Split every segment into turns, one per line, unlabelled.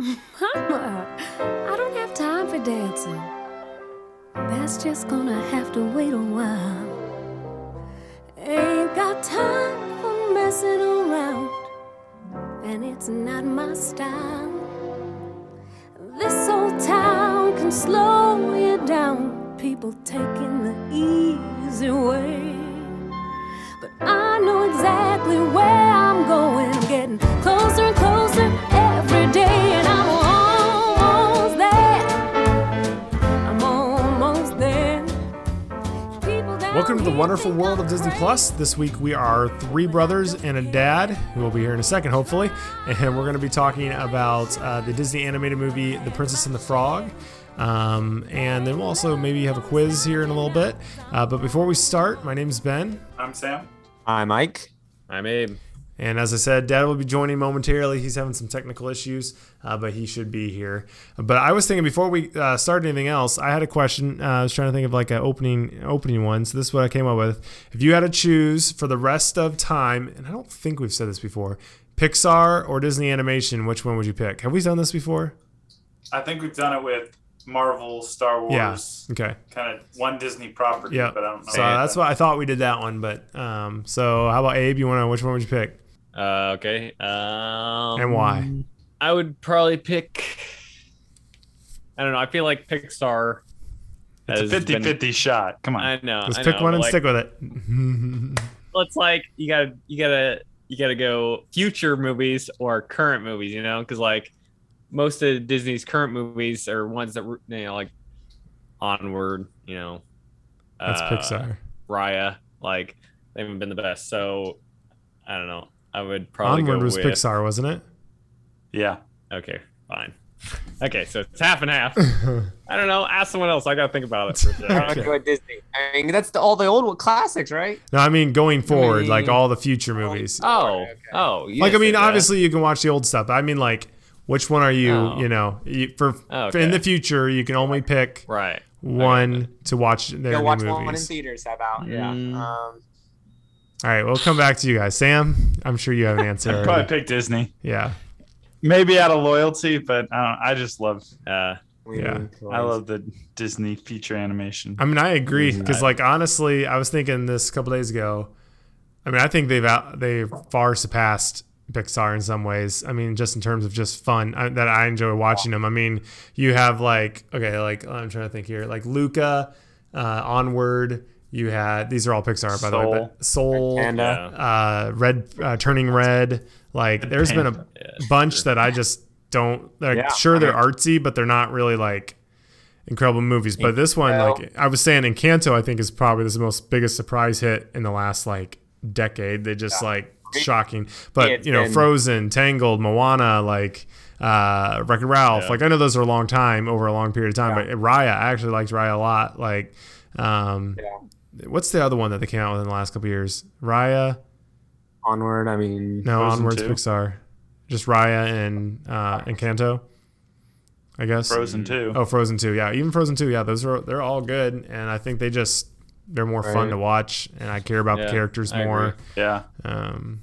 Mama, I don't have time for dancing. That's just gonna have to wait a while. Ain't got time for messing around, and it's not my style. This old town can slow you down, people taking the easy way. But I know exactly where I'm going, getting closer and closer
Welcome to the wonderful world of Disney. Plus. This week we are three brothers and a dad, who will be here in a second, hopefully. And we're going to be talking about uh, the Disney animated movie The Princess and the Frog. Um, and then we'll also maybe have a quiz here in a little bit. Uh, but before we start, my name's Ben.
I'm Sam.
I'm Mike.
I'm Abe.
And as I said, Dad will be joining momentarily. He's having some technical issues, uh, but he should be here. But I was thinking before we uh, start anything else, I had a question. Uh, I was trying to think of like an opening opening one. So this is what I came up with. If you had to choose for the rest of time, and I don't think we've said this before, Pixar or Disney Animation, which one would you pick? Have we done this before?
I think we've done it with Marvel, Star Wars,
Yeah. Okay.
kind of one Disney property,
Yeah.
but I don't know.
So that's why I thought we did that one. But um, so how about Abe? You want to? Which one would you pick
Uh, okay. Um,
and why?
I would probably pick. I don't know. I feel like Pixar.
It's a
has
50
been-
50 shot. Come on.
I know.
Let's
I
pick
know,
one and
like,
stick with it.
It's like you gotta, you gotta, you gotta go future movies or current movies. You know, because like most of Disney's current movies are ones that were, you know, like Onward. You know,
That's
uh,
Pixar.
Raya. Like they haven't been the best. So I don't know. I would probably
Onward
go
was
with,
Pixar, wasn't it?
Yeah.
Okay, fine. Okay, so it's half and half. I don't know. Ask someone else. I gotta think about it. For a second.
I'm gonna go Disney. I mean, that's the, all the old classics, right?
No, I mean going forward, like
mean-
all the future movies.
oh,
Okay.
oh. you
like I mean,
say that.
obviously you can watch the old stuff. I mean, like, which one are you?
Oh.
You know, you, for,
Oh,
for in the future, you can only pick
Right.
one to watch their
Go
new
watch one in theaters. How about? Yeah.
Mm.
Um,
All right, we'll come back to you guys. Sam, I'm sure you have an answer.
I'd probably pick Disney.
Yeah,
Maybe out of loyalty, but I, don't, I just love
Uh,
Yeah.
I love the Disney feature animation.
I mean, I agree because, like, honestly, I was thinking this a couple days ago. I mean, I think they've out they far surpassed Pixar in some ways. I mean, just in terms of just fun I, that I enjoy watching them. I mean, you have like okay, like I'm trying to think here, like Luca, uh, Onward. You had these are all Pixar by the way, but Soul,
Panda.
uh, Red, uh, Turning Red. Like, there's been a
Yeah.
bunch that I just don't. Like,
Yeah,
sure,
I
they're
mean-
artsy, but they're not really like incredible movies. But this one,
Well-
like I was saying, Encanto, I think is probably the most biggest surprise hit in the last like decade. They just like shocking. But
It's
you know,
been-
Frozen, Tangled, Moana, like uh Wreck-It Ralph.
Yeah.
Like I know those are a long time over a long period of time.
Yeah.
But Raya, I actually liked Raya a lot. Like, um,
Yeah.
What's the other one that they came out with in the last couple years? Raya.
Onward. I mean,
No,
Frozen
Onwards
2?
Pixar. Just Raya and uh, Encanto. I guess.
Frozen Two.
Oh, Frozen 2. Yeah, even Frozen 2. Yeah, those are they're all good and I think they just they're more fun to watch and I care about the characters
I
more.
agree.
Yeah.
Um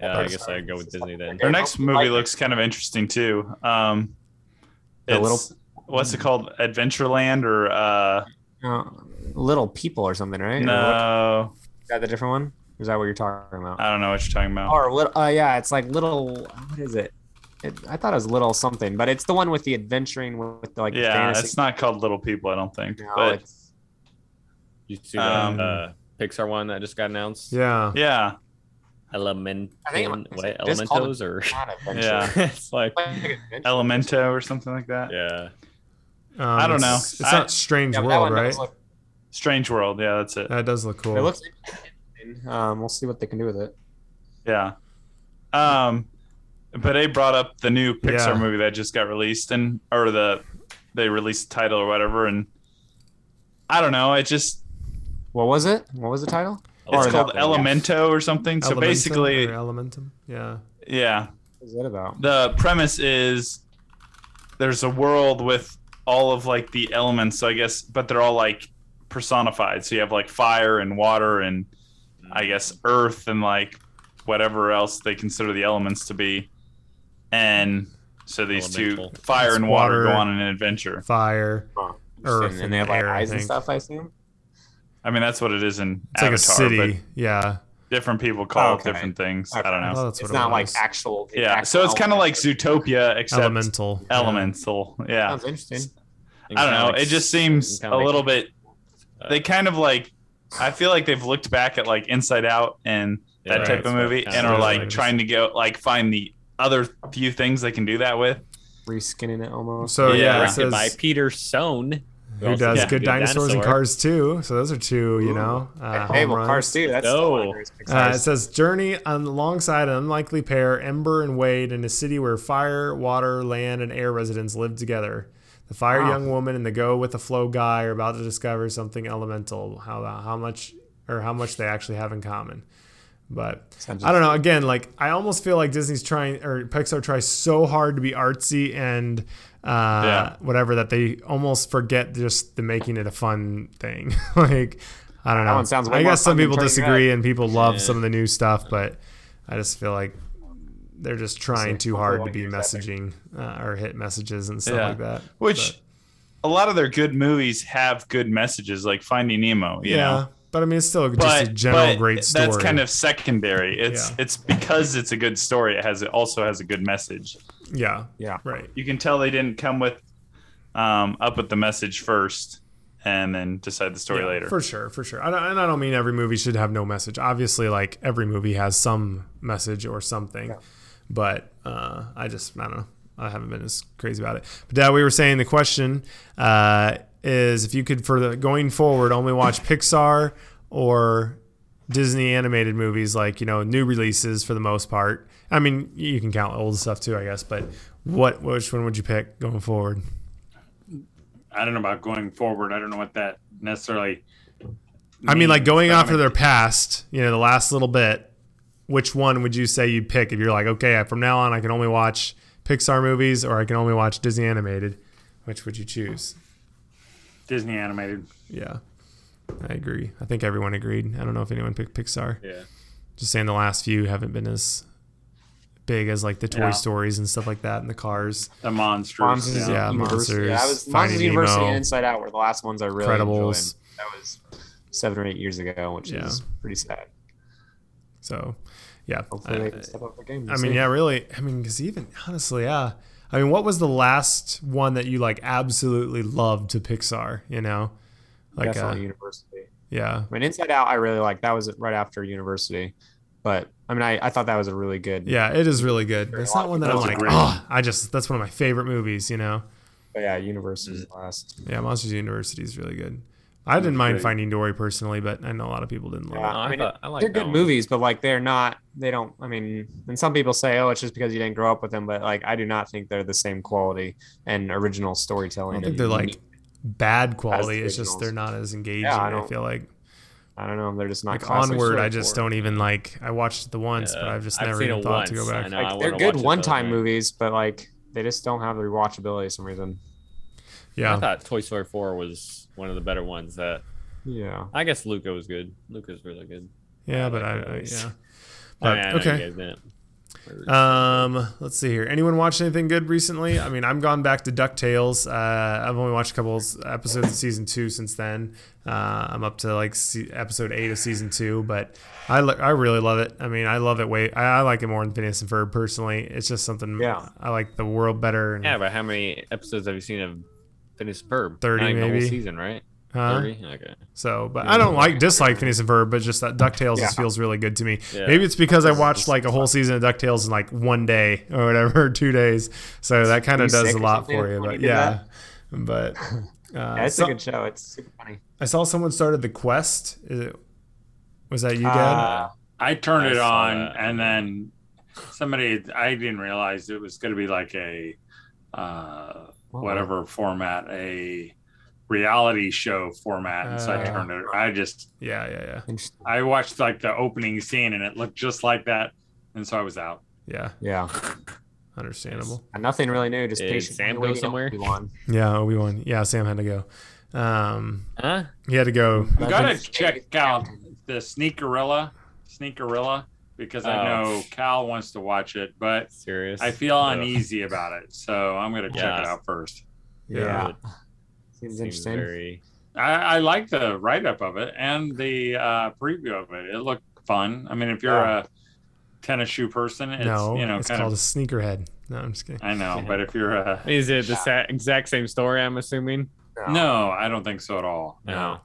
yeah, I
That's-
guess I'd go with Disney then.
Their next movie looks kind of interesting too. Um,
The
it's,
little-
what's it called? Adventureland or uh,
little people or something, right? Or what-
no?
Is that the different one? Or is that what you're talking about?
I don't know what you're talking about.
or little? Uh, yeah, it's like little. What is it? it? I thought it was little something, but it's the one with the adventuring with the like
yeah,
fantasy.
it's not called Little People. I don't think.
No,
but
it's
You see the
Um,
uh, Pixar one that just got announced?
yeah.
yeah,
Element.
I think it was-
what,
it's called
Elementos or
not.
Yeah.
it's like
Like.
Elemento or something like that.
yeah.
Um,
I don't
it's-
know.
It's
I-
not Strange
Yeah,
World,
one
right?
Does look-
Strange World. Yeah, that's it.
that does look cool.
It looks. interesting. Um, we'll see what they can do with it.
Yeah. Um, but they brought up the new Pixar
Yeah.
movie that just got released, and or the they released the title or whatever, and I don't know. It just
What was it? What was the title?
it's
Or
called
that-
Elemento or something. So basically,
Elementum. Yeah.
yeah,
What is it about?
the premise is there's a world with all of like the elements, so I guess, but they're all like personified. So you have like fire and water and I guess earth and like whatever else they consider the elements to be. And So these
Elemental.
two, fire
It's
and water,
water.
go on an adventure.
Fire.
Huh.
Earth
and,
and
they have like
air,
eyes and stuff. I assume.
I mean, that's what it is in
It's
Avatar,
like a city.
but
Yeah.
different people call
Okay.
it different things.
Okay.
I don't know.
thought that's
It's
what it
not like actual. the
Yeah,
actual
so it's kind of like. Zootopia, except
elemental.
Elemental. Yeah,
Sounds interesting.
I don't know. It just seems a little bit.
Uh,
They kind of like. I feel like they've looked back at like Inside Out and that
right.
type of movie, and are
like-
like trying to go like find the other few things they can do that with.
Reskinning it almost.
So yeah,
Yeah.
it
directed by Peter Sohn.
who does
Yeah.
good dinosaurs and Cars too. So those are two, you know. Uh,
hey,
home
well,
runs.
Cars too. That's
No.
still one of Grace
Uh, it says journey alongside an unlikely pair, Ember and Wade, in a city where fire, water, land, and air residents live together. The fire
Wow.
young woman and the go with the flow guy are about to discover something elemental. How how much or how much they actually have in common. But I don't know. Again, like I almost feel like Disney's trying or Pixar tries so hard to be artsy and uh,
Yeah.
whatever that they almost forget just the making it a fun thing. like I don't know.
one sounds way
I guess some people disagree and people love
Yeah.
some of the new stuff, but I just feel like they're just trying
So
too hard to be
one year's epic.
messaging uh, or hit messages and stuff
Yeah.
like that.
Which a lot of their good movies have good messages, like Finding Nemo. You
yeah,
know,
but I mean, it's still just
but
a general
but
great story.
That's kind of secondary. It's
Yeah.
it's because it's a good story. It has it also has a good message.
yeah,
yeah.
right.
You can tell they didn't come with um, up with the message first and then decide the story
Yeah,
later.
For sure, for sure. I don't, and I don't mean every movie should have no message. Obviously, like every movie has some message or something. But uh, I just, I don't know. I haven't been as crazy about it. But Dad, we were saying the question uh, is if you could, for the going forward, only watch Pixar or Disney animated movies, like you know, new releases for the most part. I mean, you can count old stuff too, I guess. But what, which one would you pick going forward?
I don't know about going forward. I don't know what that necessarily.
I mean, like going of their past, you know, the last little bit. Which one would you say you'd pick if you're like, okay, uh, from now on, I can only watch Pixar movies or I can only watch Disney animated? Which would you choose?
Disney animated.
Yeah, I agree. I think everyone agreed. I don't know if anyone picked Pixar.
Yeah.
Just saying, the last few haven't been as big as like the Toy
Yeah.
Stories and stuff like that, and the Cars.
The monsters.
Monsters
Yeah,
yeah.
University. Yeah, I was
Monsters,
Monsters University
Nemo,
and Inside Out were the last ones I really
Incredibles.
enjoyed. That was seven or eight years ago, which
Yeah.
is pretty sad.
So, yeah.
Hopefully they
I-
can step up their game.
I
We'll
mean,
see.
yeah, really. I mean, because even honestly, yeah. I mean, what was the last one that you like absolutely loved to Pixar? You know, like uh,
University.
yeah,
I mean, Inside Out, I really like. That was right after University, but I mean, I, I thought that was a really good.
yeah. It is really good. It's not one that I'm
That's
like, oh, I just that's one of my favorite movies. You know,
But yeah, University's the last.
yeah, Monsters University is really good. I didn't mind
great.
Finding Dory personally, but I know a lot of people didn't love
Yeah.
it.
I,
I mean,
thought, I like
They're good
one.
movies, but like they're not. They don't. I mean, and some people say, "Oh, it's just because you didn't grow up with them," but like I do not think they're the same quality and original
I
storytelling.
don't think they're like bad quality.
the
It's just they're not as engaging.
Yeah, I
I,
don't-
feel like
I don't know. They're just not
like onward. I just don't even like. I watched it the once, but I've just
I've
never even
it
thought to go back.
I know.
Like, they're good one-time
though,
movies, but like they just don't have the rewatchability for some reason.
Yeah,
I thought Toy Story 4 was one of the better ones. That
Yeah.
I guess Luca was good. Luca's really good.
yeah,
I
but
like
I, I
those.
yeah. But
mean, I know
okay. Um, let's see here. Anyone watch anything good recently? I mean, I'm gone back to Ducktales. Uh, I've only watched a couple episodes of season two since then. Uh, I'm up to like se- episode eight of season two, but I li- I really love it. I mean, I love it way. I, I like it more than Phineas and Ferb personally. It's just something.
Yeah.
I like the world better. And,
Yeah, but how many episodes have you seen of Phineas and Ferb?
30
Not the
maybe.
whole season, right?
huh?
30? Okay.
So, but I don't like dislike Phineas and Ferb, but just that Ducktales
Yeah.
just feels really good to me.
Yeah.
Maybe it's because I watched like a whole season of Ducktales in like one day or whatever, two days. So that kind of does a lot for you. But yeah, but uh,
Yeah, it's
so-
a good show. It's super funny.
I saw someone started the Quest. Is it, was that you, Dad?
Uh,
I turned
I
it on,
that.
and then somebody I didn't realize it was going to be like a uh, whatever format, a reality show format, and so I
Uh.
turned it. I just
yeah, yeah, yeah.
I watched like the opening scene, and it looked just like that, and so I was out.
yeah.
Yeah.
Understandable.
And nothing really new. Just
Did
patient.
Sam go somewhere?
Obi-Wan.
Yeah, Obi Wan. Yeah, Sam had to go. Um,
Huh?
he had to go.
You gotta check out the Sneakerella, Sneakerella because I
Oh.
know Cal wants to watch it, but
Serious.
I feel
Ugh.
uneasy about it, so I'm gonna check
Yeah.
it out first.
Yeah.
Yeah.
Seems
Seems
interesting.
very.
I, I like the write up of it and the uh, preview of it. It looked fun. I mean, if you're
Yeah.
a tennis shoe person, it's
no,
you know
it's
kind
called
of.
a sneakerhead. No, I'm just kidding.
I know, but if you're a
Is it the sa- exact same story? I'm assuming.
no, I don't think so at all.
No.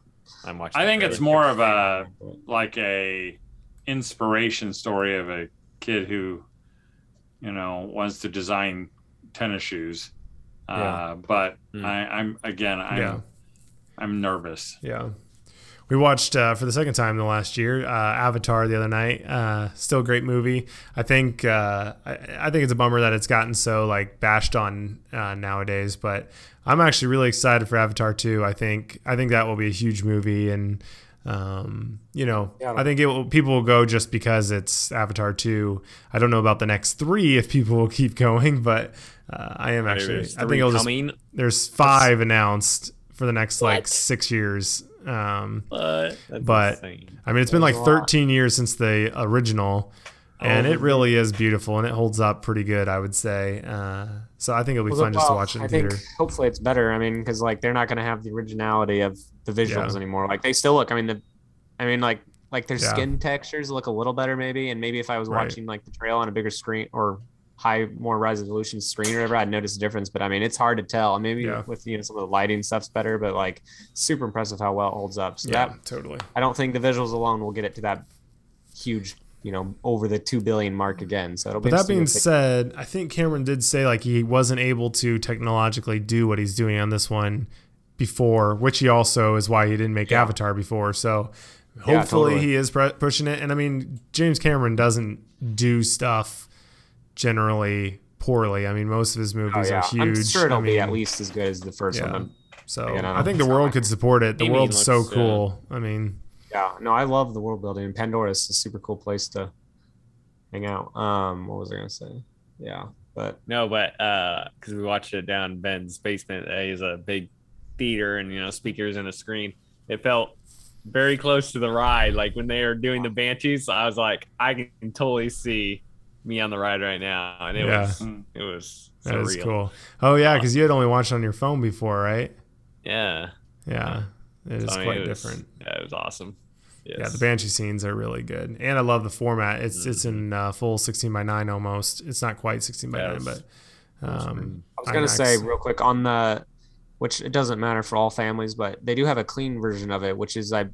I'm watching.
I think it's more of a like a inspiration story of a kid who, you know, wants to design tennis shoes. Uh, but
Hmm.
I, I'm again, I'm
Yeah.
I'm nervous.
Yeah. We watched uh, for the second time in the last year uh, Avatar the other night. Uh, still a great movie. I think uh, I, I think it's a bummer that it's gotten so like bashed on uh, nowadays, but I'm actually really excited for Avatar 2. I think I think that will be a huge movie, and um, you know
Yeah.
I think it will, people will go just because it's Avatar 2. I don't know about the next three if people will keep going, but uh, I am actually.
There's
I think it'll just
coming.
there's five announced for the next like six years. Um,
But,
But-
insane.
I mean, it's been like
There's a lot.
13 years since the original, and
Oh.
it really is beautiful, and it holds up pretty good, I would say. Uh, so I think it'll be
Well,
fun just to
well,
watch it in
I
theater.
think hopefully it's better. I mean, because like they're not going to have the originality of the visuals
Yeah.
anymore. Like they still look. I mean, the, I mean, like like their
Yeah.
skin textures look a little better maybe. And maybe if I was
Right.
watching like the trail on a bigger screen or high more resolution screen or whatever, I'd notice a difference. But I mean, it's hard to tell. Maybe
Yeah.
with you know some of the lighting stuff's better, but like super impressive how well it holds up. So
Yeah,
that
totally.
I don't think the visuals alone will get it to that huge. You know, over the two billion mark again. So it'll be.
But that being
to
said, I think Cameron did say like he wasn't able to technologically do what he's doing on this one before, which he also is why he didn't make
Yeah.
Avatar before. So
Yeah,
hopefully
totally.
he is pre- pushing it. And I mean, James Cameron doesn't do stuff generally poorly. I mean, most of his
Oh,
movies
yeah.
are huge.
I'm sure it'll
I
be at least as good as the first
Yeah.
one.
So
Again, I
I, think the world could support it. The
Amy
world's so
looks, uh,
cool. I mean,
Yeah, no, I love the world building. And pandora is a super cool place to hang out. Um, what was I gonna say? Yeah, but
No, but uh, because we watched it down in Ben's basement, uh, he's a big theater and you know speakers and a screen. It felt very close to the ride. Like when they were doing the Banshees, I was like, I can totally see me on the ride right now, and it
Yeah.
was
Mm.
it was
that
surreal.
cool. Oh yeah, because you had only watched it on your phone before, right?
Yeah,
Yeah, it is
So, I mean,
quite
it was-
different.
Yeah, it was awesome. Yes.
Yeah, the Banshee scenes are really good, and I love the format. It's it's
Mm-hmm.
in uh, full 16 by 9 almost. It's not quite 16 by 9, but um,
I was gonna
IMAX.
say real quick on the, which it doesn't matter for all families, but they do have a clean version of it, which is I,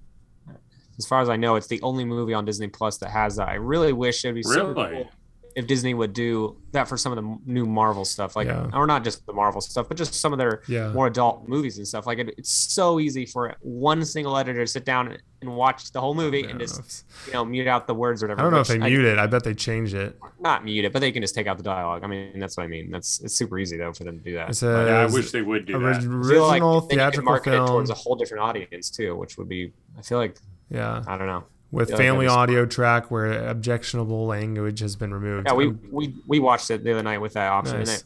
as far as I know, it's the only movie on Disney Plus that has that. I really wish it'd be super
Really?
cool if Disney would do that for some of the new Marvel stuff, like
Yeah.
or not just the Marvel stuff, but just some of their
yeah,
more adult movies and stuff. Like it, it's so easy for one single editor to sit down and watch the whole movie
I
and just
if-
you know mute out the words or whatever.
I don't know if they
I-
mute it. I bet they changed it.
not mute it, but they can just take out the dialogue. I mean, that's what I mean. That's it's super easy though for them to do that.
It
But
Yeah, I wish they would do
orig-
that.
I feel like
original
then you could
theatrical
market it
film.
towards a whole different audience too, which would be. I feel like
Yeah,
I don't know.
With
feel
family audio track where objectionable language has been removed.
Yeah, we we we watched it the other night with that option.
Nice.
It,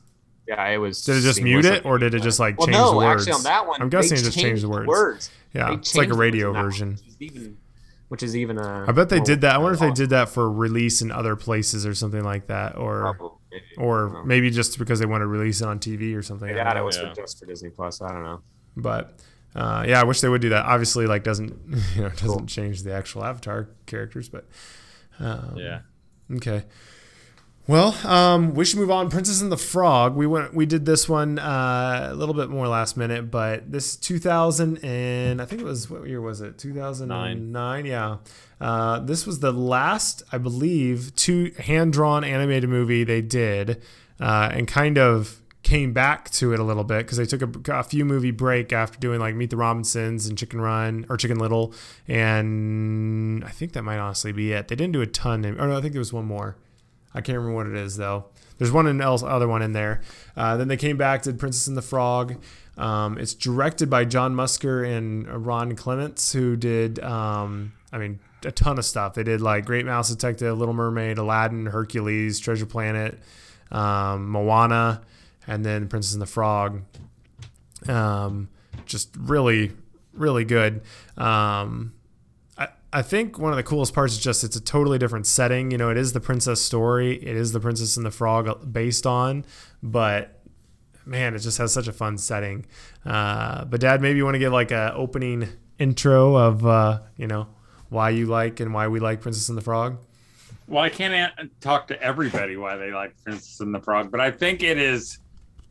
yeah, it was.
did it just mute it, or did it just like
Well,
change
no,
the words?
actually on that one,
I'm guessing it just changed the words.
words.
Yeah, it's like a radio version.
Which is even, which is even uh,
I bet they did that. I wonder if they did that for release in other places or something like that, or
Probably, maybe.
or maybe just because they want to release it on TV or something.
Yeah,
don't
it was
Yeah.
just for Disney Plus. I don't know.
But uh, yeah, I wish they would do that. Obviously, like doesn't you know doesn't
Cool.
change the actual Avatar characters, but um,
yeah.
Okay. Well, um, we should move on. Princess and the Frog. We went. We did this one uh, a little bit more last minute, but this 2000 and I think it was what year was it? 2009. Yeah. Uh, this was the last, I believe, two hand drawn animated movie they did, uh, and kind of came back to it a little bit because they took a, a few movie break after doing like Meet the Robinsons and Chicken Run or Chicken Little, and I think that might honestly be it. They didn't do a ton. Or no, I think there was one more. I can't remember what it is though. There's one in else, other one in there. Uh, then they came back, did Princess and the Frog. Um, it's directed by John Musker and Ron Clements, who did, um, I mean, a ton of stuff. They did like Great Mouse Detective, Little Mermaid, Aladdin, Hercules, Treasure Planet, um, Moana, and then Princess and the Frog. Um, just really, really good. Um, I, I think one of the coolest parts is just it's a totally different setting. You know, it is the princess story. It is the Princess and the Frog based on, but man, it just has such a fun setting. Uh, but Dad, maybe you want to give like a opening intro of uh, you know why you like and why we like Princess and the Frog.
Well, I can't talk to everybody why they like Princess and the Frog, but I think it is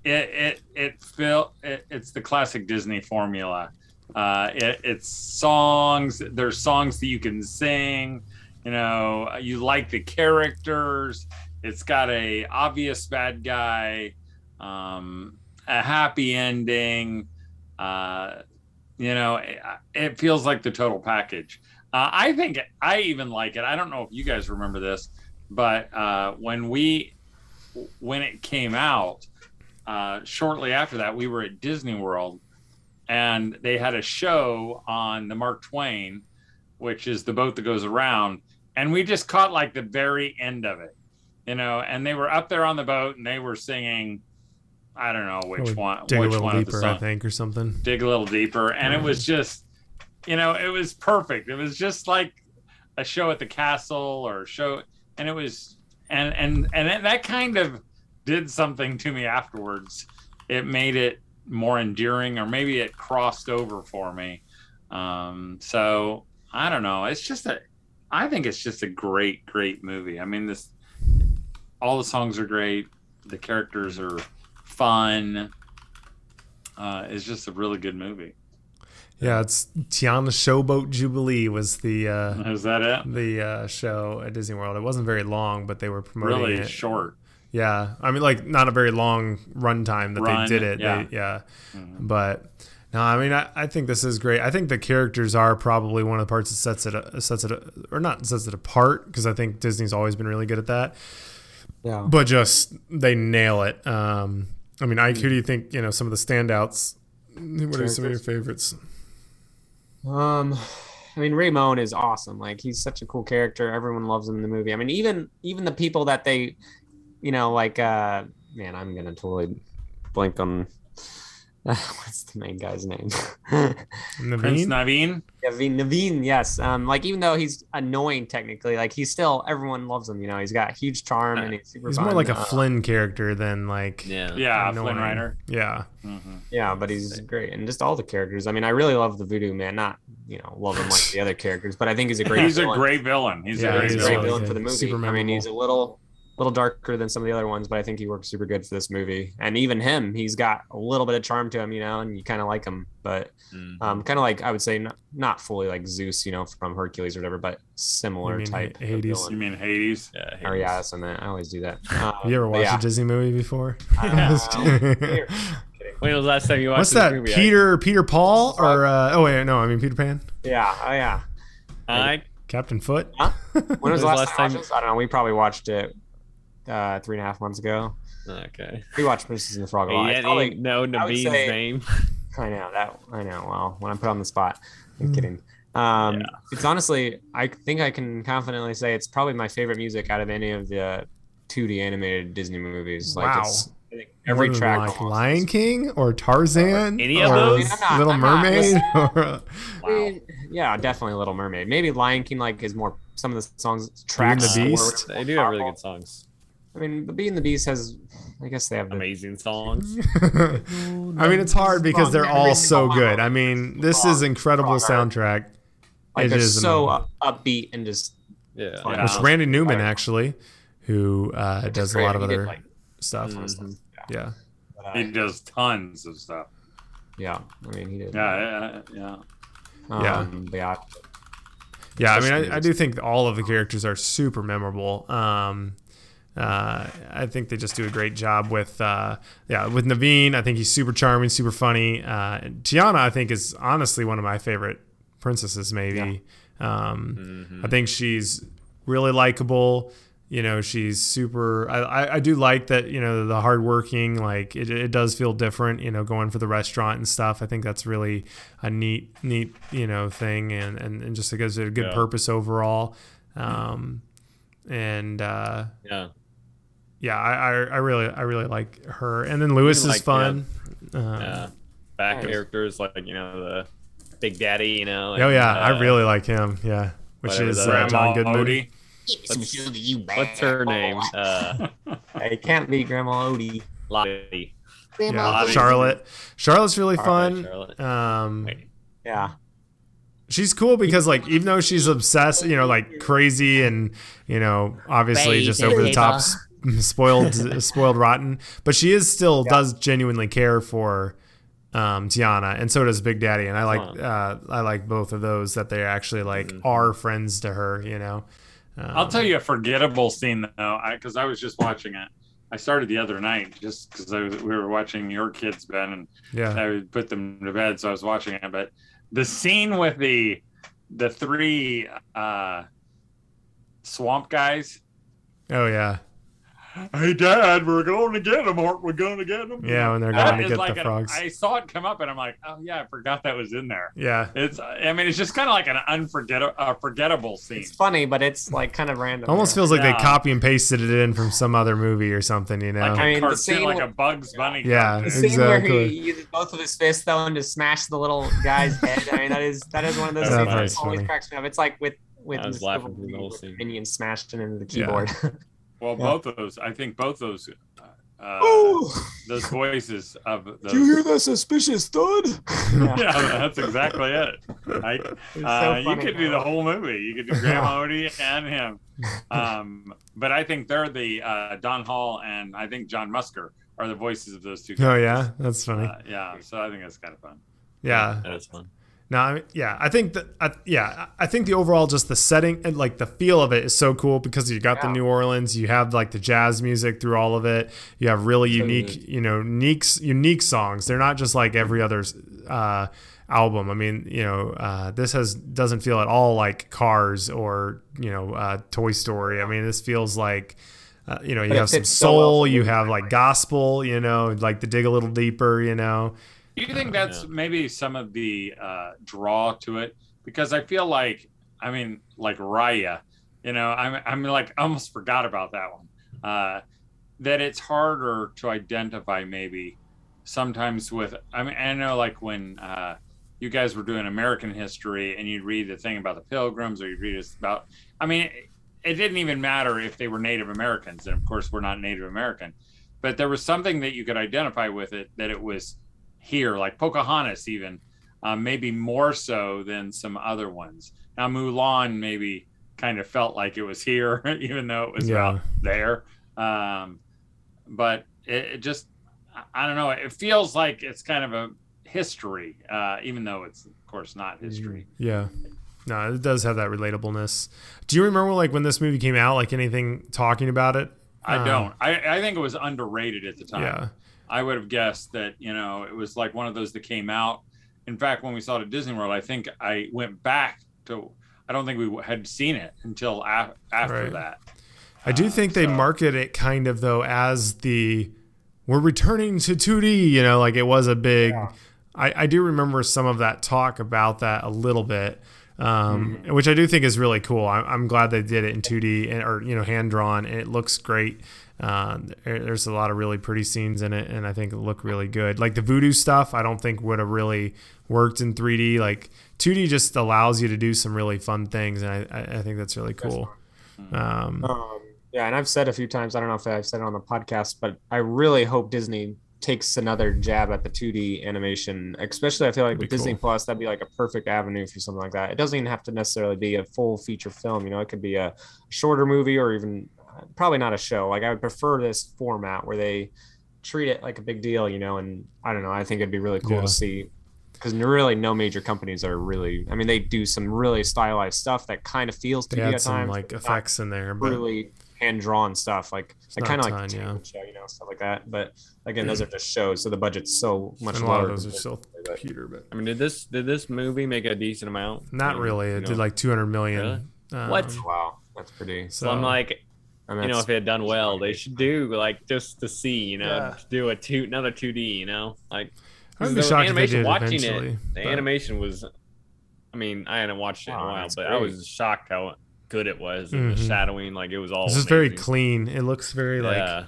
it it it feel it, it's the classic Disney formula. Uh, it, it's songs. There's songs that you can sing. You know, you like the characters. It's got a obvious bad guy, um, a happy ending. Uh, you know, it, it feels like the total package. Uh, I think I even like it. I don't know if you guys remember this, but uh, when we when it came out, uh, shortly after that, we were at Disney World, and they had a show on the Mark Twain, which is the boat that goes around, and we just caught like the very end of it, you know. And they were up there on the boat, and they were singing. I don't know which one.
Dig a
which
little
one of the
deeper, I think, or something.
dig a little deeper and it was just you know it was perfect it was just like a show at the castle or a show and it was and and and that kind of did something to me afterwards it made it more endearing or maybe it crossed over for me um so i don't know it's just a i think it's just a great great movie i mean this all the songs are great the characters are fun uh, it's just a really good movie.
Yeah, it's Tiana Showboat Jubilee was the uh,
Is that it?
the uh, show at Disney World. It wasn't very long, but they were promoting
Really
it.
short.
Yeah, I mean, like not a very long run time that
Run,
they did it.
yeah.
They, yeah.
Mhm.
But no, I mean, I, I think this is great. I think the characters are probably one of the parts that sets it sets it or not sets it apart because I think Disney's always been really good at that.
Yeah.
But just they nail it. Um, I mean, Ike, who do you think you know some of the standouts? What are some of your favorites?
Um, I mean, Raymond is awesome. Like he's such a cool character. Everyone loves him in the movie. I mean, even even the people that they, you know, like uh, man, I'm gonna totally blank on what's the main guy's name.
Prince
Naveen?
Naveen.
Naveen, Naveen, yes. Um, like even though he's annoying technically, like he's still everyone loves him. You know, he's got huge charm and he's super.
He's more
fun.
like a
Uh,
Flynn character than like
Yeah.
Yeah,
annoying.
Flynn Rider.
Yeah,
hmm
Yeah, but he's great, and just all the characters. I mean, I really love the Voodoo Man. Not you know love him like the other characters, but I think he's a great.
He's a
villain.
great villain. He's
Yeah,
a great
he's a great
villain.
really
villain
good.
for the movie.
Super
I mean,
memorable.
he's a little little darker than some of the other ones, but I think he works super good for this movie. And even him, he's got a little bit of charm to him, you know, and you kind of like him. But
Mhm.
um, kind of like I would say not, not fully like Zeus, you know, from Hercules or whatever, but similar
mean
type.
H- Hades?
You mean Hades?
yeah.
Or yeah, that's in that. I always do that. Um,
you ever watched
yeah.
a Disney movie before?
Uh,
When was the last time you watched
What's that?
movie?
Peter Peter Paul or uh, oh wait no I mean Peter Pan
Yeah. Oh yeah.
I,
Captain Foot.
Huh? When was the last, time? I watched this? I don't know. We probably watched it uh, three and a half months ago.
okay.
We watched Princess and the Frog a lot.
Yeah,
probably,
ain't know
I
Naveen's
say-
name.
I know that. I know. Well, when I'm put on the spot, I'm
Mm.
kidding. Um,
Yeah.
It's honestly, I think I can confidently say it's probably my favorite music out of any of the 2D animated Disney movies. Like
Wow.
it's every
More than,
track.
like Lion King or Tarzan
Any of those?
I mean, not-
Little
I'm
Mermaid
listening.
or
I mean, yeah, definitely Little Mermaid. Maybe Lion King like is more some of the songs tracks.
the Beast?
They do have really good songs.
I mean, but Being the Beast has, I guess they have the
Amazing songs.
I mean it's hard because they're all so good. I mean this is incredible soundtrack.
like
It
they're
is
so
amazing.
upbeat and just
Yeah.
Fun.
Yeah.
Which Randy Newman actually, who uh,
Which is
does a lot of
He did,
other
like,
stuff.
Mhm.
Yeah.
but, uh,
He does tons of stuff.
yeah, I mean he did.
Yeah, yeah, yeah.
Um,
Yeah.
But yeah,
Yeah, I mean, I, I do think all of the characters are super memorable. Um, uh, I think they just do a great job with, uh, yeah, with Naveen. I think he's super charming, super funny. Uh, Tiana, I think, is honestly one of my favorite princesses. Maybe um, I think she's really likable. You know, she's super. I, I, I do like that. You know, the hardworking. Like it, it does feel different. You know, going for the restaurant and stuff. I think that's really a neat, neat. You know, thing, and and, and just it gives it a good
Yeah.
purpose overall. Um, and uh,
Yeah.
Yeah, I, I, I really, I really like her. And then Louis is
like,
fun. Um,
Yeah. Back
Nice.
characters like you know the Big Daddy. You know.
Oh
and,
yeah, I
uh,
really like him. Yeah, which is
that
uh,
is.
John
Grandma
Goodman.
Odie.
What's, what's her name? Uh,
It can't be Grandma Odie.
Lottie.
Yeah,
Lottie.
Charlotte. Charlotte's really fun.
Charlotte.
Um,
Yeah.
she's cool because like even though she's obsessed, you know, like crazy and you know, obviously just over the top, s- spoiled, spoiled rotten, but she is still does genuinely care for um, Tiana, and so does Big Daddy, and I like uh, I like both of those that they actually like are friends to her, you know. Um,
I'll tell you a forgettable scene though, because I, was just watching it. I started the other night just because we were watching your kids, Ben, and
Yeah,
I would put them to bed, so I was watching it. But the scene with the the three uh, swamp guys.
oh yeah,
Hey, Dad, we're going to get them, aren't we? Going to get them?
yeah. When they're
That
going to get
like
the
an-
frogs.
I saw it come up, and I'm like, oh yeah, I forgot that was in there.
yeah,
It's, I mean, it's just kind of like an unforgettable, uh, forgettable scene.
It's funny, but it's like kind of random.
almost
yeah.
feels like they copy and pasted it in from some other movie or something, you know.
Like a
I mean, the
cartoon,
scene
like
where-
a Bugs Bunny.
Yeah.
cartoon.
The scene where
Exactly.
he uses both of his fists though and just smash the little guy's head. I mean, that is that is one of those
That
things that always
funny.
cracks me up. It's like with with
I was
Mr.
laughing through the whole
with
scene.
minions smashed into the
Yeah.
keyboard.
Well,
Yeah.
both of those, I think both those, uh,
oh,
those voices of those.
do you hear that suspicious thud?
Yeah, that's exactly it. I,
It's so
uh, you
funny.
could do the whole movie. You could do Grandma Odie and him. Um, but I think they're the uh, Don Hall and I think John Musker are the voices of those two.
oh yeah, that's funny.
Uh, yeah, so I think that's kind of fun.
yeah,
That is fun.
No, I mean, yeah, I think that, I, yeah, I think the overall just the setting and like the feel of it is so cool because you got the New Orleans, you have like the jazz music through all of it, you have really unique, you know, unique, unique songs. They're not just like every other uh, album. I mean, you know, uh, this has doesn't feel at all like Cars or you know, uh, Toy Story. I mean, this feels like. Uh, you know, you
But
have some
fits so well
soul, you have like gospel, you know, like the dig a little deeper, you know.
Do you think that's
Yeah.
maybe some of the uh, draw to it? Because I feel like, I mean, like Raya, you know, I'm, I'm like, almost forgot about that one. Uh, that it's harder to identify maybe sometimes with, I mean, I know like when uh, you guys were doing American history and you'd read the thing about the pilgrims or you'd read about, I mean, it, it didn't even matter if they were Native Americans. And of course, we're not Native American, but there was something that you could identify with it that it was here, like Pocahontas, even um, maybe more so than some other ones. Now Mulan maybe kind of felt like it was here, even though it was
Yeah.
about there. Um, but it, it just, I- don't know. It feels like it's kind of a history, uh, even though it's of course not history.
Yeah. No, it does have that relatableness. Do you remember like when this movie came out, like anything talking about it?
I
Um,
don't. I, I think it was underrated at the time.
Yeah.
I would have guessed that you know it was like one of those that came out. In fact, when we saw it at Disney World, I think I went back to. I don't think we had seen it until a- after
Right.
that.
I do
Uh,
think they
so-
market it kind of though as the we're returning to 2D, you know, like it was a big I, I do remember some of that talk about that a little bit. Um,
Mm-hmm.
which I do think is really cool. I'm, I'm glad they did it in 2D and, or you know hand drawn, and it looks great. Uh, there's a lot of really pretty scenes in it, and I think it look really good. Like the voodoo stuff, I don't think would have really worked in 3D. Like 2D just allows you to do some really fun things, and I, I, I think that's really cool. Um,
Um, yeah, and I've said a few times, I don't know if I've said it on the podcast, but I really hope Disney takes another jab at the 2D animation, especially I feel like with Disney
cool.
Plus, that'd be like a perfect avenue for something like that. It doesn't even have to necessarily be a full feature film, you know, it could be a shorter movie or even probably not a show. Like I would prefer this format where they treat it like a big deal, you know, and I don't know, I think it'd be really cool
Yeah.
to see because really no major companies are really i mean they do some really stylized stuff that kind of feels to be at
some
times
like effects in there, but
really hand drawn stuff, like
not
like kind of like
ton, yeah.
Show, you know, stuff like that. But again, those are just shows, so the budget's so much
and a lot of those are still
but-
computer, but
I mean, did this did this movie make a decent amount?
not
I mean,
really.
you
It
know?
did like 200 million. Um,
What?
Wow, that's pretty.
So,
So I'm like,
And
you know, if it had done well, they should do like just to see, you know,
Yeah.
do a two another 2D, you know, like
I would be
the
shocked if they
animation
did
watching
eventually.
it. The
but-
animation was, I mean, I hadn't watched it in a
Oh,
while,
that's
but I was shocked how good it was and
Mhm.
the shadowing, like it was all.
This is very clean. It looks very like
yeah,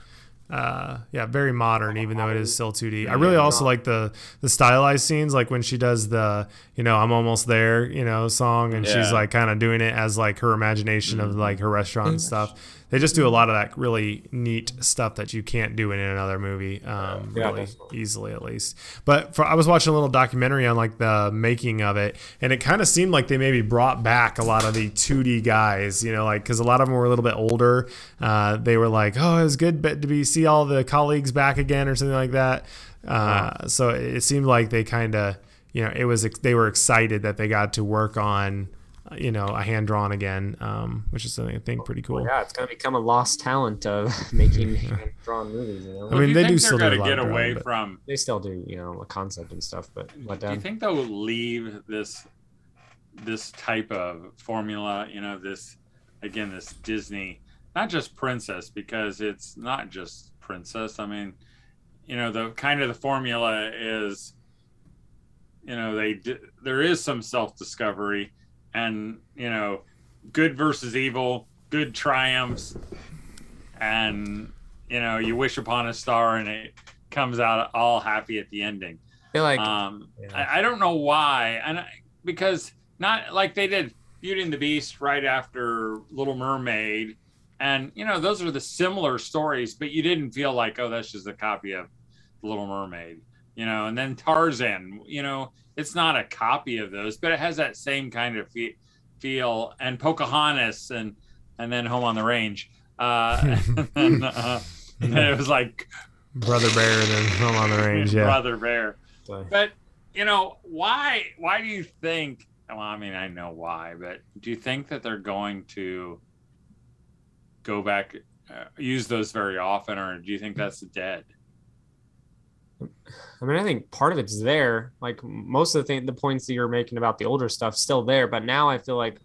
uh yeah very modern even though it is still 2d i really also like the the stylized scenes like when she does the you know i'm almost there you know song and she's like kind of doing it as like her imagination of like her restaurant and stuff they just do a lot of that really neat stuff that you can't do in another movie um
Yeah,
really
definitely.
easily at least. But for, i was watching a little documentary on like the making of it and it kind of seemed like they maybe brought back a lot of the 2d guys you know like because a lot of them were a little bit older. Uh, they were like oh it was good to be see all the colleagues back again or something like that. Uh, so it seemed like they kind of you know it was they were excited that they got to work on you know a hand drawn again um, which is something i think pretty cool
Yeah, it's gonna become a lost talent of making hand drawn movies. You know,
I mean,
do you
they do still do
gonna
a lot
get
of
away
drawing,
from.
they still do, you know, a concept and stuff. But let
Do you think they'll leave this this type of formula? You know, this again, this Disney, not just princess, because it's not just princess. I mean, you know, the kind of the formula is, you know, they d- there is some self discovery, and you know, good versus evil, good triumphs, and you know, you wish upon a star, and it comes out all happy at the ending.
I feel like
Um,
yeah.
I, I don't know why, and I, because not like they did Beauty and the Beast right after Little Mermaid, and you know those are the similar stories, but you didn't feel like oh that's just a copy of Little Mermaid, you know. And then Tarzan, you know, it's not a copy of those, but it has that same kind of fe- feel. And Pocahontas, and and then Home on the Range, uh, and, uh, and it was like
brother bear and then home on the range yeah
Brother Bear.
So-
But you know why? Why do you think? Well, I mean, I know why, but do you think that they're going to go back, uh, use those very often, or do you think that's dead?
I mean, I think part of it's there. Like most of the thing, the points that you're making about the older stuff still there, but now I feel like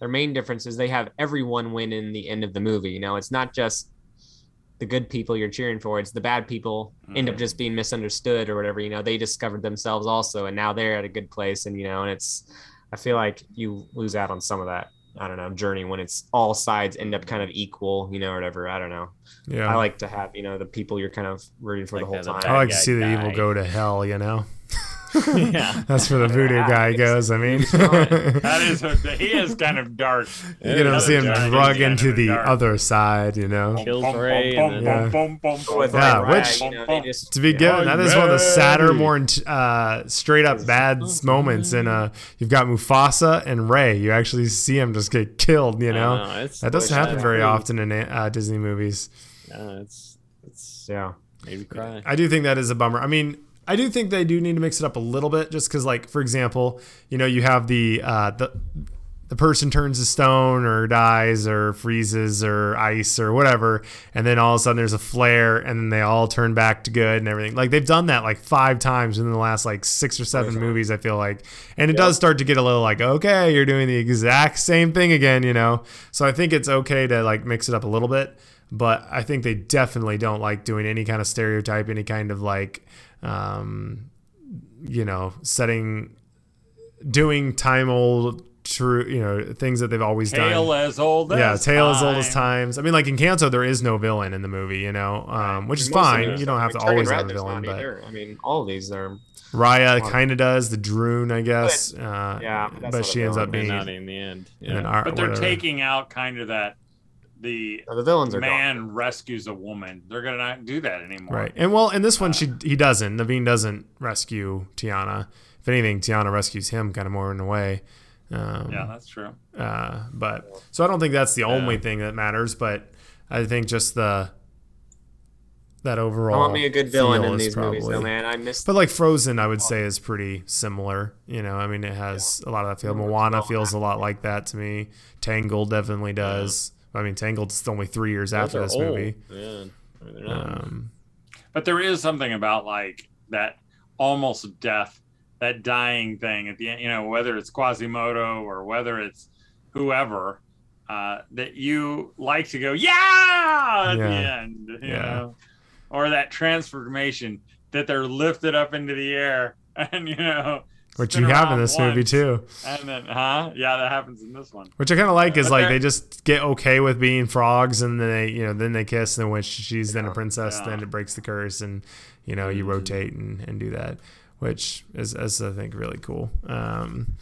their main difference is they have everyone win in the end of the movie. You know, it's not just the good people you're cheering for; it's the bad people end up
Mhm.
just being misunderstood or whatever. You know, they discovered themselves also, and now they're at a good place. And you know, and it's I feel like you lose out on some of that. I don't know journey when it's all sides end up kind of equal, you know, or whatever. I don't know.
yeah
I like to have you know the people you're kind of rooting for
Like
the whole
that, the
time.
I like to
guy
see the evil go to hell, you know.
Yeah.
that's where the voodoo
Yeah,
guy goes. I mean,
That is, a, he is kind of dark.
you get to see him
Yeah,
drug
yeah,
into the
dark.
other side, you know.
Kills
Bum, bum,
Ray and
Yeah,
like,
which-
you know, just-
To be
yeah.
given, that is one of the sadder, more uh, straight up bad moments. In uh, you've got Mufasa and Ray. You actually see him just get killed. You know,
it's,
that doesn't happen very
could.
often in uh, Disney movies.
uh, it's it's
Yeah.
made me cry.
I do think that is a bummer. I mean, I do think they do need to mix it up a little bit, just because, like, for example, you know, you have the uh, the the person turns to stone or dies or freezes or ice or whatever, and then all of a sudden there's a flare, and then they all turn back to good and everything. Like they've done that like five times in the last like six or seven movies. I feel like, and it does start to get a little like, okay, you're doing the exact same thing again, you know. So I think it's okay to like mix it up a little bit but I think they definitely don't like doing any kind of stereotype, any kind of like, um, you know, setting, doing time old true, you know, things that they've always
Tale
done.
as old as
Yeah,
as
tale as old as times. I mean, like Encanto, there is no villain in the movie, you know, um, which is
Most
fine. You don't have to
like, Turning
always
Red,
have a villain,
not
but
either. I mean, all of these are.
Raya kind of does the Druun, I guess. uh,
yeah, but
but she ends up being.
not in the end.
and then
Yeah.
Ar-
But they're
whatever.
taking out kind of that the
The villains are
man
gone.
rescues a woman. They're gonna not do that anymore.
Right. And well, in this one, she he doesn't. Naveen doesn't rescue Tiana. If anything, Tiana rescues him kind of more in a way. Um,
Yeah, that's true.
Uh, but so I don't think that's the only thing that matters. But I think just the that overall.
I
overall.
want me a good villain in
is
these movies, though, man. I missed.
But like Frozen, I would say is pretty similar. You know, I mean, it has a lot of that feel.
Yeah.
Moana feels a lot like that to me. Tangled definitely does. I mean, Tangled's only three years
Those
after this
old.
movie.
Yeah. I mean.
Um,
But there is something about like that almost death, that dying thing at the end. You know, whether it's Quasimodo or whether it's whoever. Uh, that you like to go, yeah, at the end, you
Yeah.
know, or that transformation that they're lifted up into the air, and you know,
which you have in this movie too.
And then, huh? Yeah, that happens in this one.
Which I kind of like is
But
like
they're-
just get okay with being frogs, and then they, you know, then they kiss, and when she's then a princess,
Yeah.
then it breaks the curse, and you know, you rotate and, and do that, which is, is I think really cool. Um,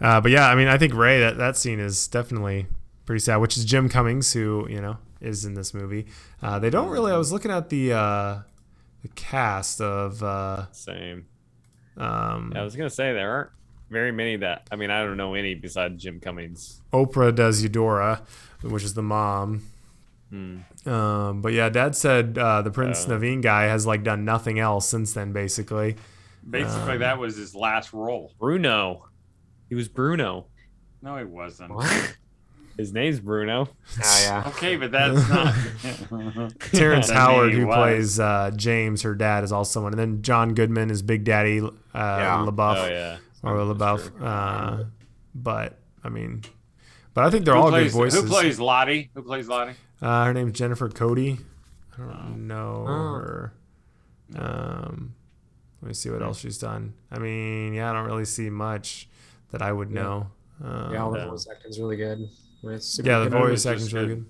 uh, but yeah, I mean, I think Ray that that scene is definitely pretty sad. Which is Jim Cummings, who you know is in this movie. Uh, they don't really. I was looking at the uh, the cast of. Uh,
Same.
Um,
I was gonna say there aren't very many that I mean I don't know any besides Jim Cummings.
Oprah does Eudora, which is the mom.
Hmm.
Um, but yeah, Dad said uh, the Prince
Oh.
Naveen guy has like done nothing else since then, basically.
Basically,
Um,
that was his last role.
Bruno. He was Bruno.
No, he wasn't.
What?
His name's Bruno.
Oh yeah.
Okay, but that's not.
Terrence
I
Howard, who
was.
plays uh, James, her dad, is also someone, and then John Goodman is Big Daddy uh, La Bouff
Oh yeah.
or
That's
La
Bouff.
Uh, but I mean, but I think they're
who
all
plays,
good voices.
Who plays Lottie? Who plays Lottie?
Uh, her name's Jennifer Cody. I don't
Oh.
know
Oh.
her. Um, let me see what else she's done. I mean, yeah, I don't really see much that I would
Yeah.
know. Um,
Yeah, all the
Yeah.
voice acting's really good. It's super
yeah, the
good.
Good.
voice
Just
acting's really
good.
good.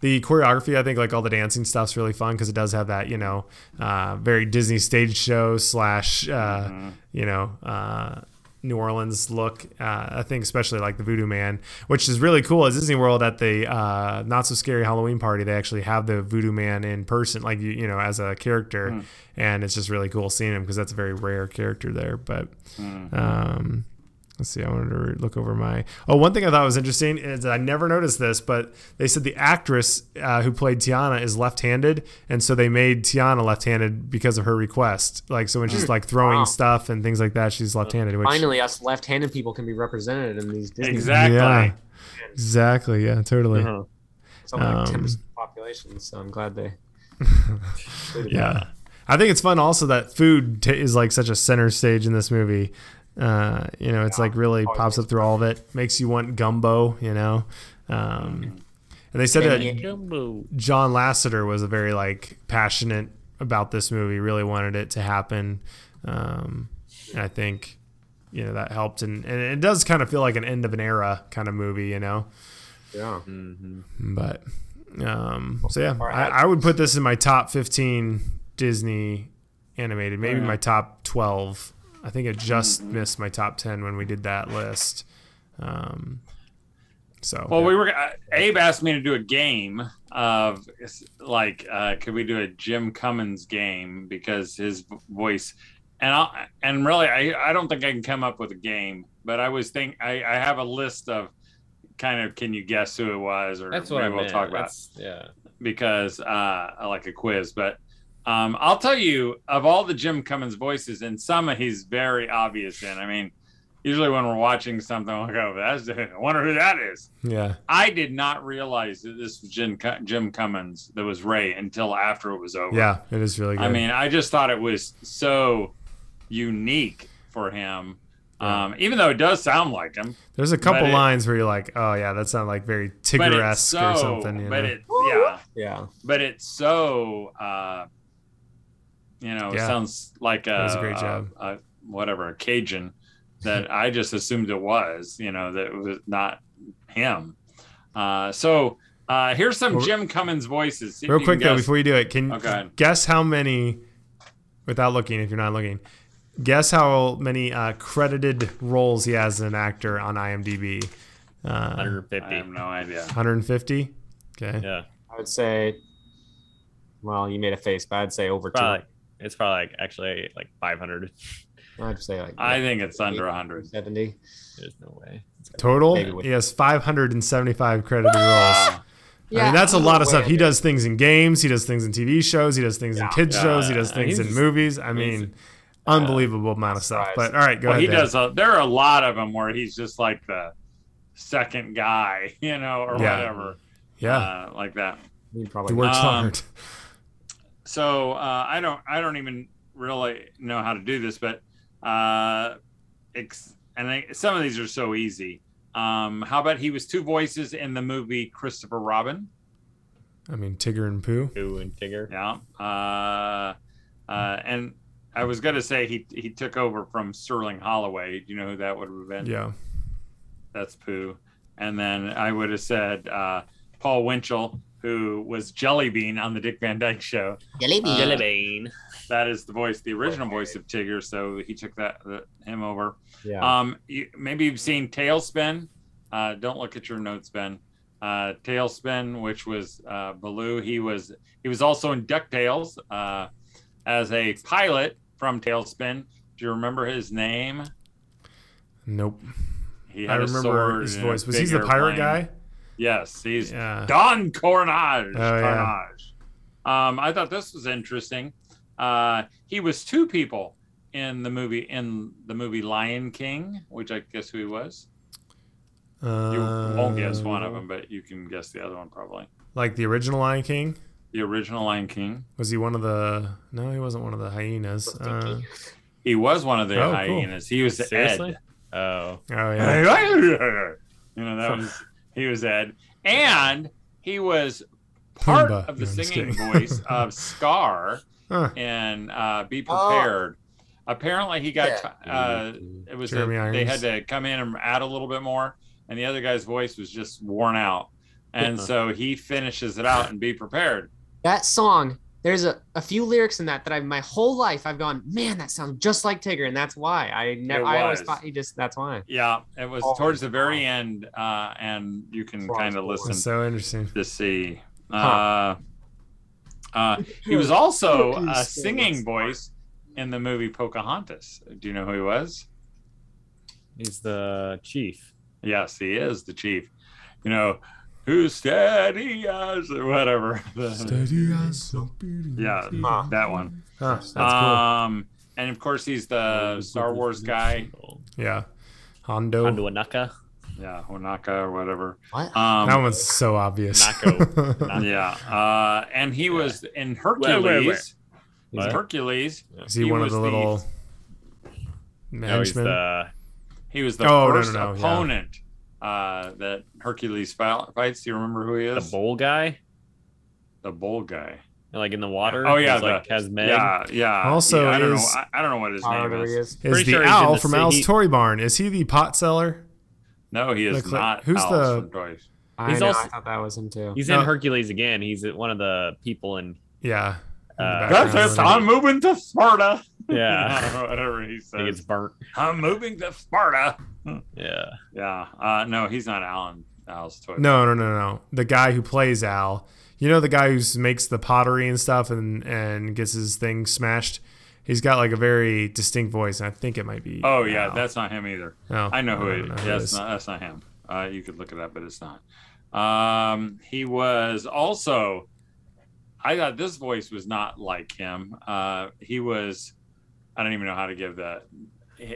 The choreography, I think, like all the dancing stuff's really fun because it does have that, you know, uh, very Disney stage show slash, uh,
Mhm.
you know, uh, New Orleans look. Uh, I think especially like the Voodoo Man, which is really cool at Disney World at the uh, not so scary Halloween party. They actually have the Voodoo Man in person, like you, you know, as a character,
Hmm.
and it's just really cool seeing him because that's a very rare character there. But
Mhm.
um, let's see. I wanted to look over my. Oh, one thing I thought was interesting is that I never noticed this, but they said the actress uh, who played Tiana is left-handed, and so they made Tiana left-handed because of her request. Like, so when she's like throwing
Wow.
stuff and things like that, she's left-handed. Which,
Finally, us left-handed people can be represented in these Disney.
Exactly.
Yeah. exactly. Yeah, totally.
Uh-huh.
It's only like ten
Um,
percent of the population, so I'm glad they.
Yeah. I think it's fun also that food t- is like such a center stage in this movie. Uh, you know, it's like really
Always
pops up through all of it, makes you want gumbo, you know. Um, and they said that John Lasseter was a very like passionate about this movie, really wanted it to happen. Um, and I think, you know, that helped. And, and it does kind of feel like an end of an era kind of movie, you know.
Yeah.
Mhm.
But um, so yeah, I, I would put this in my top 15 Disney animated, maybe
Yeah.
my top 12. I think it just missed my top 10 when we did that list. Um, so
Well, we were. Uh, Abe asked me to do a game of like, uh, could we do a Jim Cummings game because his voice, and I and really, I I don't think I can come up with a game, but I was think I I have a list of kind of can you guess who it was or
That's what I
maybe we'll talk about
That's, yeah.
because uh, I like a quiz. But um, I'll tell you, of all the Jim Cummings voices, and some he's very obvious in. I mean, usually when we're watching something, I'm like, oh, that's I wonder who that is.
yeah,
I did not realize that this was Jim, Jim Cummings that was Ray until after it was over.
yeah, it is really good.
I mean, I just thought it was so unique for him.
Yeah.
Um, even though it does sound like him,
there's a couple
but it-
lines where you're like, oh yeah, that sounds like very
but
Tigger-esque
so,
or something. You
but
know?
it, yeah,
Yeah.
but it's so uh you know
Yeah.
sounds like a,
That was a great job.
a, a- whatever a cajun that i just assumed it was you know that it was not him uh so uh here's some
Well,
jim cummings voices See
Real quick though, before you do it, can
Oh, go
guess how many, without looking, if you're not looking, guess how many uh, credited roles he has as an actor on IMDb? Uh,
150.
i have no idea
150. Okay.
Yeah.
I would say. Well, you made a face, but I'd say over two.
Probably. It's probably like actually like 500.
I'd say like
i think it's under 100
seventy.
There's no way. It's
Total, he has 575 credited roles.
Uh,
I mean, that's a lot of stuff. He does things in games. He does things in TV shows. He does things in
Yeah.
kids
Yeah,
shows. He does
yeah,
things in movies. I mean, unbelievable amount of stuff. But all right, go
well,
ahead.
he
Dan.
does a, there are a lot of them where he's just like the second guy you know or
Yeah.
whatever
Yeah,
uh, like that
He
he
probably
works
Um,
hard.
So uh, I don't I don't even really know how to do this, but uh, ex- and I, some of these are so easy. Um, how about he was two voices in the movie Christopher Robin?
I mean, Tigger and Pooh.
Pooh and Tigger.
Yeah, uh, uh, and I was gonna say he he took over from Sterling Holloway. Do you know who that would have been?
Yeah.
That's Pooh. And then I would have said uh, Paul Winchell, who was Jellybean on the Dick Van Dyke Show.
Jelly
Uh,
Jelly bean.
That is the voice, the original voice of Tigger. So he took that the, him over.
Yeah.
Um, you, maybe you've seen TaleSpin. Uh, don't look at your notes, Ben. Uh, TaleSpin, which was uh, Baloo. He was he was also in Ducktales uh, as a pilot from TaleSpin. Do you remember his name?
Nope.
He
I
had a
remember
sword
his voice. Was
big
he the pirate
airplane.
guy?
Yes, he's
Yeah.
Don Karnage.
Oh, yeah.
Karnage. Um, I thought this was interesting. Uh, he was two people in the movie in the movie Lion King, which I guess who he was. You won't guess one of
Uh,
them, but you can guess the other one probably.
Like the original Lion King?
The original Lion King.
Was he one of the? No, he wasn't one of the hyenas. Uh,
He was one of the
Oh, cool.
hyenas. He was
Seriously?
Ed.
Oh.
oh yeah.
you know that was he was Ed, and he was part
Pumbaa.
of the
No, I'm just
singing
kidding.
voice of Scar
Huh.
and uh, Be
Oh.
Prepared. Apparently, he got
Yeah.
uh, it was a,
Jeremy
they
Irons.
had to come in and add a little bit more, and the other guy's voice was just worn out, and so he finishes it out and Be Prepared.
that song there's a, a few lyrics in that that I've my whole life I've gone, man, that sounds just like Tigger, and that's why I never I always thought he just that's why.
Yeah, it was
Oh,
towards the very
wow.
end, uh, and you can kind of listen
That's so interesting.
to see.
Huh.
Uh, uh, he was also a singing voice in the movie Pocahontas. Do you know who he was?
He's the chief.
Yes, he is the chief. You know, who's steady as or whatever. The-
Steady as so beating.
Yeah,
Huh.
that one.
Huh, that's cool.
Um, and of course, he's the Star Wars guy.
Yeah. Hondo.
Hondo Ohnaka.
Yeah, Ohnaka or whatever.
What?
Um,
that one's so obvious.
Nako. Nako.
yeah, uh, and he was in Hercules.
Wait, wait, wait.
He's Hercules.
Is he,
He
one of
was
the
the-
little
No, he's the
He was the
Oh, no, no,
first
no, yeah.
Opponent uh, that Hercules fights. Do you remember who he is?
the
is?
bowl guy,
The bull guy.
like in the water.
Oh, yeah,
He's, like
the-
has Meg.
Yeah, yeah.
Also
yeah, I don't know. I, I don't know what his name
he
is.
is.
is
Pretty
the
sure
owl
the
from
sea-
Al's Toy Barn? Is he the pot seller?
No, he is
Look like-
not.
who's
Alice
the-
from
I
He's
know,
also-
I thought that was him too.
He's
No.
in Hercules again. He's one of the people in.
Yeah.
Uh,
background.
That's it. I'm moving to Sparta.
Yeah.
whatever he
He
says.
gets burnt.
I'm moving to Sparta.
Yeah.
Yeah. Uh, no, he's not Alan. Al's Toy.
No, no, no, no. The guy who plays Al. You know the guy who makes the pottery and stuff and and gets his thing smashed. He's got like a very distinct voice, and I think it might be.
Oh yeah,
Al.
that's not him either.
Oh,
I know who
don't
it
know who it
That's
is.
not that's not him. Uh, you could look it up, but it's not. Um, he was also. I thought this voice was not like him. Uh, he was. I don't even know how to give that,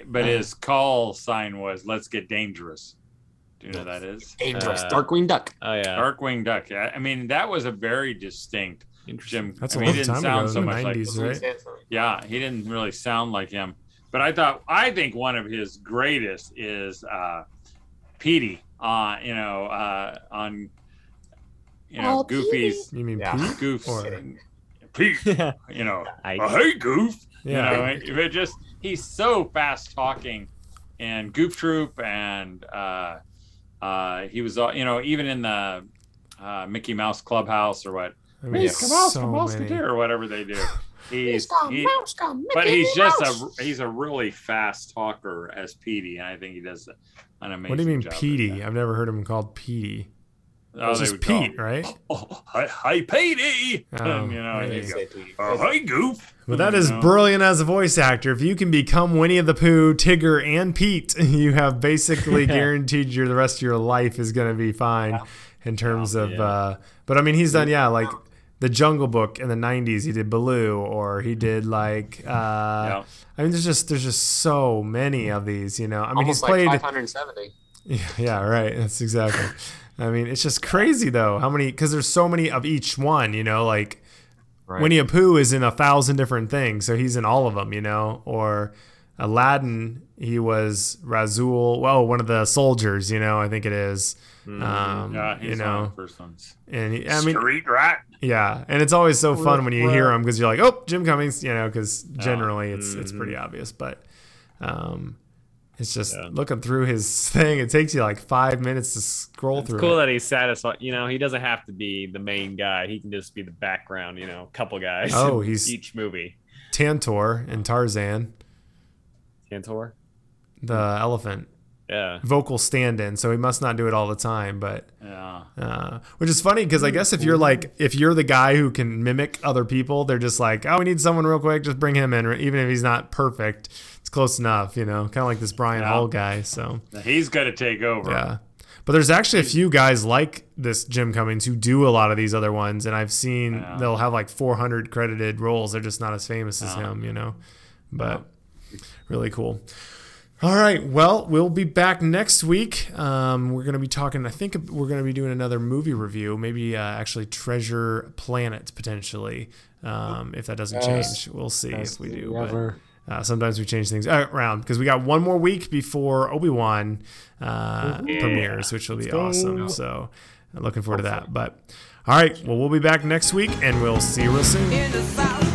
but his call sign was "Let's get dangerous." Do you know what that is?
Dangerous
Uh,
Darkwing Duck.
Oh yeah.
Darkwing Duck. Yeah, I mean that was a very distinct
Interesting.
Jim.
That's
I
a
mean,
long
he didn't
time
sound
ago,
so
the
much like
90s, right?
yeah, he didn't really sound like him. But I thought I think one of his greatest is uh Petey uh, you know, uh on you know,
Oh,
Goofy's
You mean
Yeah.
Pete?
Goof's
Or-
Pete, you know.
I,
"Oh, hey Goof.
Yeah.
You know, it just he's so fast talking and Goof Troop and uh uh he was uh, you know, even in the uh Mickey Mouse Clubhouse or what
I mean,
Mickey Mouse,
so
the
many.
Or whatever they do. He's, he,
Mouse, come,
but
Mickey
he's just a he's a really fast talker as Petey, and I think he does an amazing.
What do you mean
job
Petey? I've never heard him called Petey.
Oh,
it's
they
just
call
Pete,
him,
right?
Oh, hi, hi, Petey.
Oh,
you know,
there
and
you
you
go.
go, oh, hi, Goof.
But that
You
is
know?
brilliant as a voice actor. If you can become Winnie the Pooh, Tigger, and Pete, you have basically guaranteed your the rest of your life is going to be fine in terms of.
Yeah.
Uh, but I mean, he's done yeah, like the Jungle Book in the '90s. He did Baloo, or he did like. Uh,
Yeah.
I mean, there's just there's just so many of these. You know, I mean,
Almost
he's played.
like 570.
Yeah, yeah, right. That's exactly. I mean, it's just crazy though. How many? Because there's so many of each one. You know, like
Right.
Winnie the Pooh is in a thousand different things, so he's in all of them. You know, or Aladdin, he was Razoul. Well, one of the soldiers. You know, I think it is. Um,
Yeah, he's
you
one of
know,
the first ones.
and he, I mean,
Street rat.
yeah, and it's always so fun when you hear him because you're like, oh, Jim Cummings, you know, because generally it's it's pretty obvious, but um, it's just
Yeah.
looking through his thing. It takes you like five minutes to scroll through.
It's
through.
cool
it.
that he's satisfied. You know, he doesn't have to be the main guy. He can just be the background. You know, couple guys.
Oh,
in
he's-
each movie.
Tantor and Tarzan,
Tantor.
the elephant,
Yeah.
vocal stand-in, so he must not do it all the time, but.
Yeah.
Uh, which is funny because I guess if you're like if you're the guy who can mimic other people, they're just like, oh, we need someone real quick, just bring him in, even if he's not perfect, it's close enough, you know, kind of like this Brian
Yeah.
Hull guy. So
He's going to take over.
yeah, but there's actually a few guys like this Jim Cummings who do a lot of these other ones, and I've seen
Yeah.
they'll have like 400 credited roles. They're just not as famous as him, you know, but really cool. All right. Well, we'll be back next week. Um, we're going to be talking, I think we're going to be doing another movie review, maybe uh, actually Treasure Planet potentially. Um, if that doesn't
Yes.
change, we'll see if we
movie
do. But, uh, sometimes we change things around because we got one more week before Obi Wan uh, premieres, which will be awesome. So, I'm looking forward to that. But all right, well, we'll be back next week and we'll see you real soon.
in the south